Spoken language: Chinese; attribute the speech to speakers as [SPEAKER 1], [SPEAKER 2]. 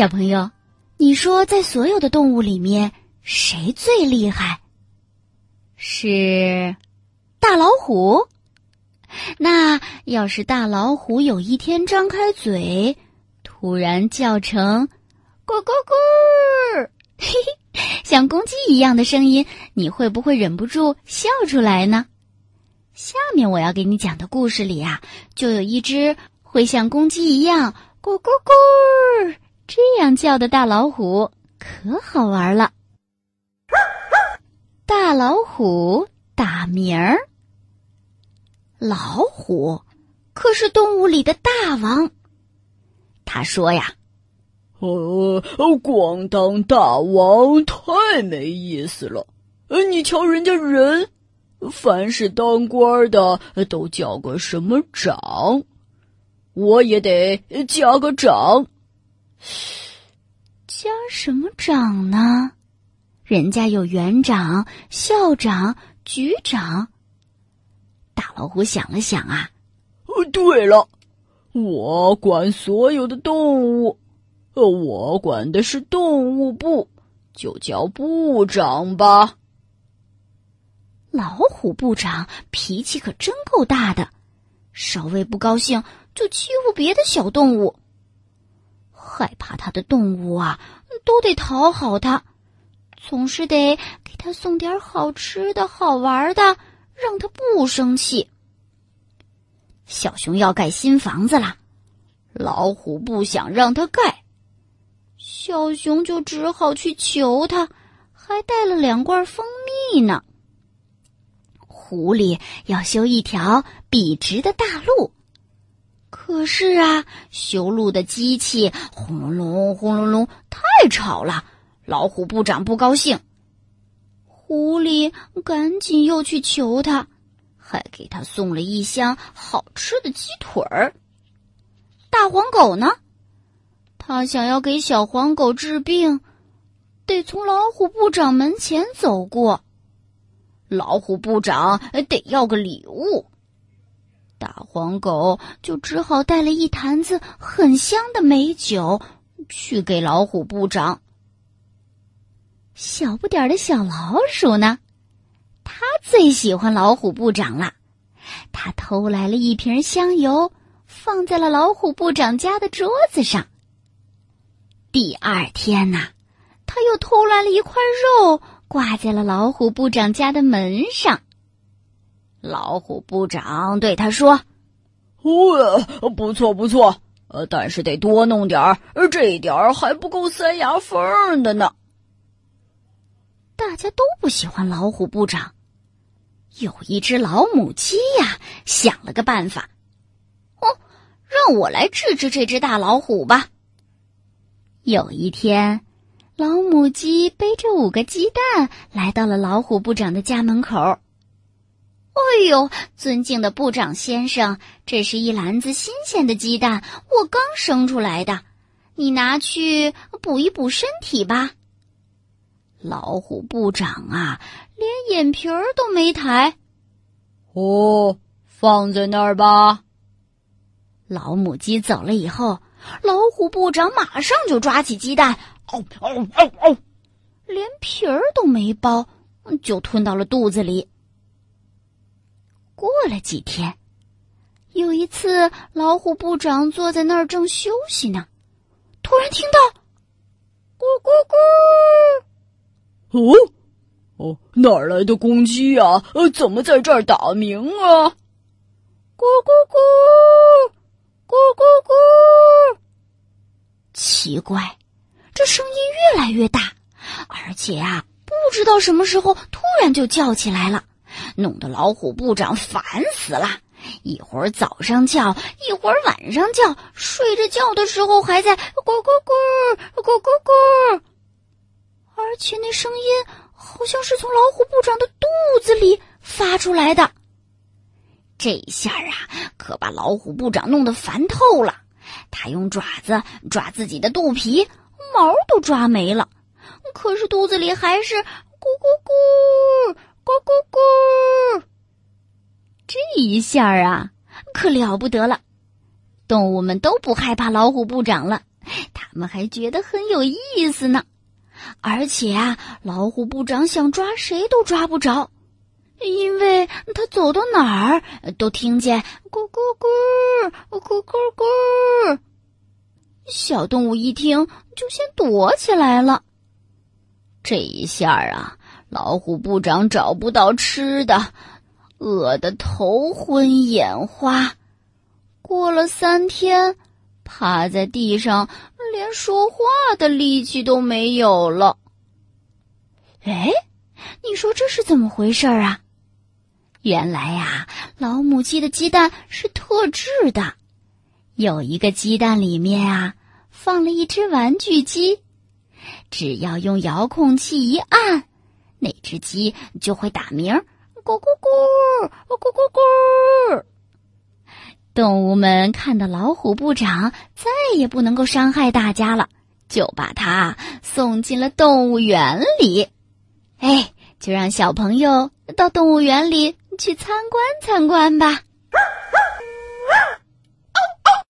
[SPEAKER 1] 小朋友，你说在所有的动物里面，谁最厉害？是大老虎。那要是大老虎有一天张开嘴，突然叫成“咕咕咕”，嘿嘿，像公鸡一样的声音，你会不会忍不住笑出来呢？下面我要给你讲的故事里啊，就有一只会像公鸡一样“咕咕咕”这样叫的大老虎，可好玩了。大老虎打鸣儿。老虎可是动物里的大王。他说呀：“
[SPEAKER 2] 呃，光当大王太没意思了。呃，你瞧人家人，凡是当官的都叫个什么长，我也得加个长。
[SPEAKER 1] 加什么长呢？人家有园长、校长、局长。”大老虎想了想啊，
[SPEAKER 2] 哦，对了，我管所有的动物，呃，我管的是动物部，就叫部长吧。
[SPEAKER 1] 老虎部长脾气可真够大的，稍微不高兴就欺负别的小动物，害怕他的动物啊，都得讨好他，总是得给他送点好吃的好玩的。让他不生气。小熊要盖新房子了，老虎不想让他盖，小熊就只好去求他，还带了两罐蜂蜜呢。狐狸要修一条笔直的大路，可是啊，修路的机器轰隆隆、轰隆隆，太吵了，老虎部长不高兴。狐狸赶紧又去求他，还给他送了一箱好吃的鸡腿儿。大黄狗呢？他想要给小黄狗治病，得从老虎部长门前走过。老虎部长得要个礼物，大黄狗就只好带了一坛子很香的美酒去给老虎部长。小不点儿的小老鼠呢？他最喜欢老虎部长了。他偷来了一瓶香油，放在了老虎部长家的桌子上。第二天呐，他又偷来了一块肉，挂在了老虎部长家的门上。老虎部长对他说：“
[SPEAKER 2] 哦，不错不错，呃，但是得多弄点儿，这点儿还不够塞牙缝的呢。”
[SPEAKER 1] 大家都不喜欢老虎部长。有一只老母鸡呀，想了个办法。哦，让我来治治这只大老虎吧。有一天，老母鸡背着五个鸡蛋来到了老虎部长的家门口。哎呦，尊敬的部长先生，这是一篮子新鲜的鸡蛋，我刚生出来的，你拿去补一补身体吧。老虎部长啊，连眼皮儿都没抬。
[SPEAKER 2] 哦，放在那儿吧。
[SPEAKER 1] 老母鸡走了以后，老虎部长马上就抓起鸡蛋，哦哦哦哦，连皮儿都没剥，就吞到了肚子里。过了几天，有一次，老虎部长坐在那儿正休息呢，突然听到“咕咕咕”。
[SPEAKER 2] 哦，哦，哪儿来的公鸡呀？呃，怎么在这儿打鸣啊？
[SPEAKER 1] 咕咕咕，咕咕咕。奇怪，这声音越来越大，而且啊，不知道什么时候突然就叫起来了，弄得老虎部长烦死了。一会儿早上叫，一会儿晚上叫，睡着觉的时候还在咕咕咕，咕咕咕。而且那声音好像是从老虎部长的肚子里发出来的。这下啊，可把老虎部长弄得烦透了。他用爪子抓自己的肚皮，毛都抓没了。可是肚子里还是咕咕咕，咕咕咕。这一下啊，可了不得了，动物们都不害怕老虎部长了。他们还觉得很有意思呢。而且啊，老虎部长想抓谁都抓不着，因为他走到哪儿都听见咕咕咕、咕咕咕。小动物一听就先躲起来了。这一下啊，老虎部长找不到吃的，饿得头昏眼花。过了三天，趴在地上，连说话的力气都没有了。哎，你说这是怎么回事啊？原来呀，老母鸡的鸡蛋是特制的，有一个鸡蛋里面啊，放了一只玩具鸡。只要用遥控器一按，那只鸡就会打鸣，咕咕咕，咕咕咕。动物们看到老虎部长再也不能够伤害大家了，就把它送进了动物园里。哎，就让小朋友到动物园里去参观参观吧。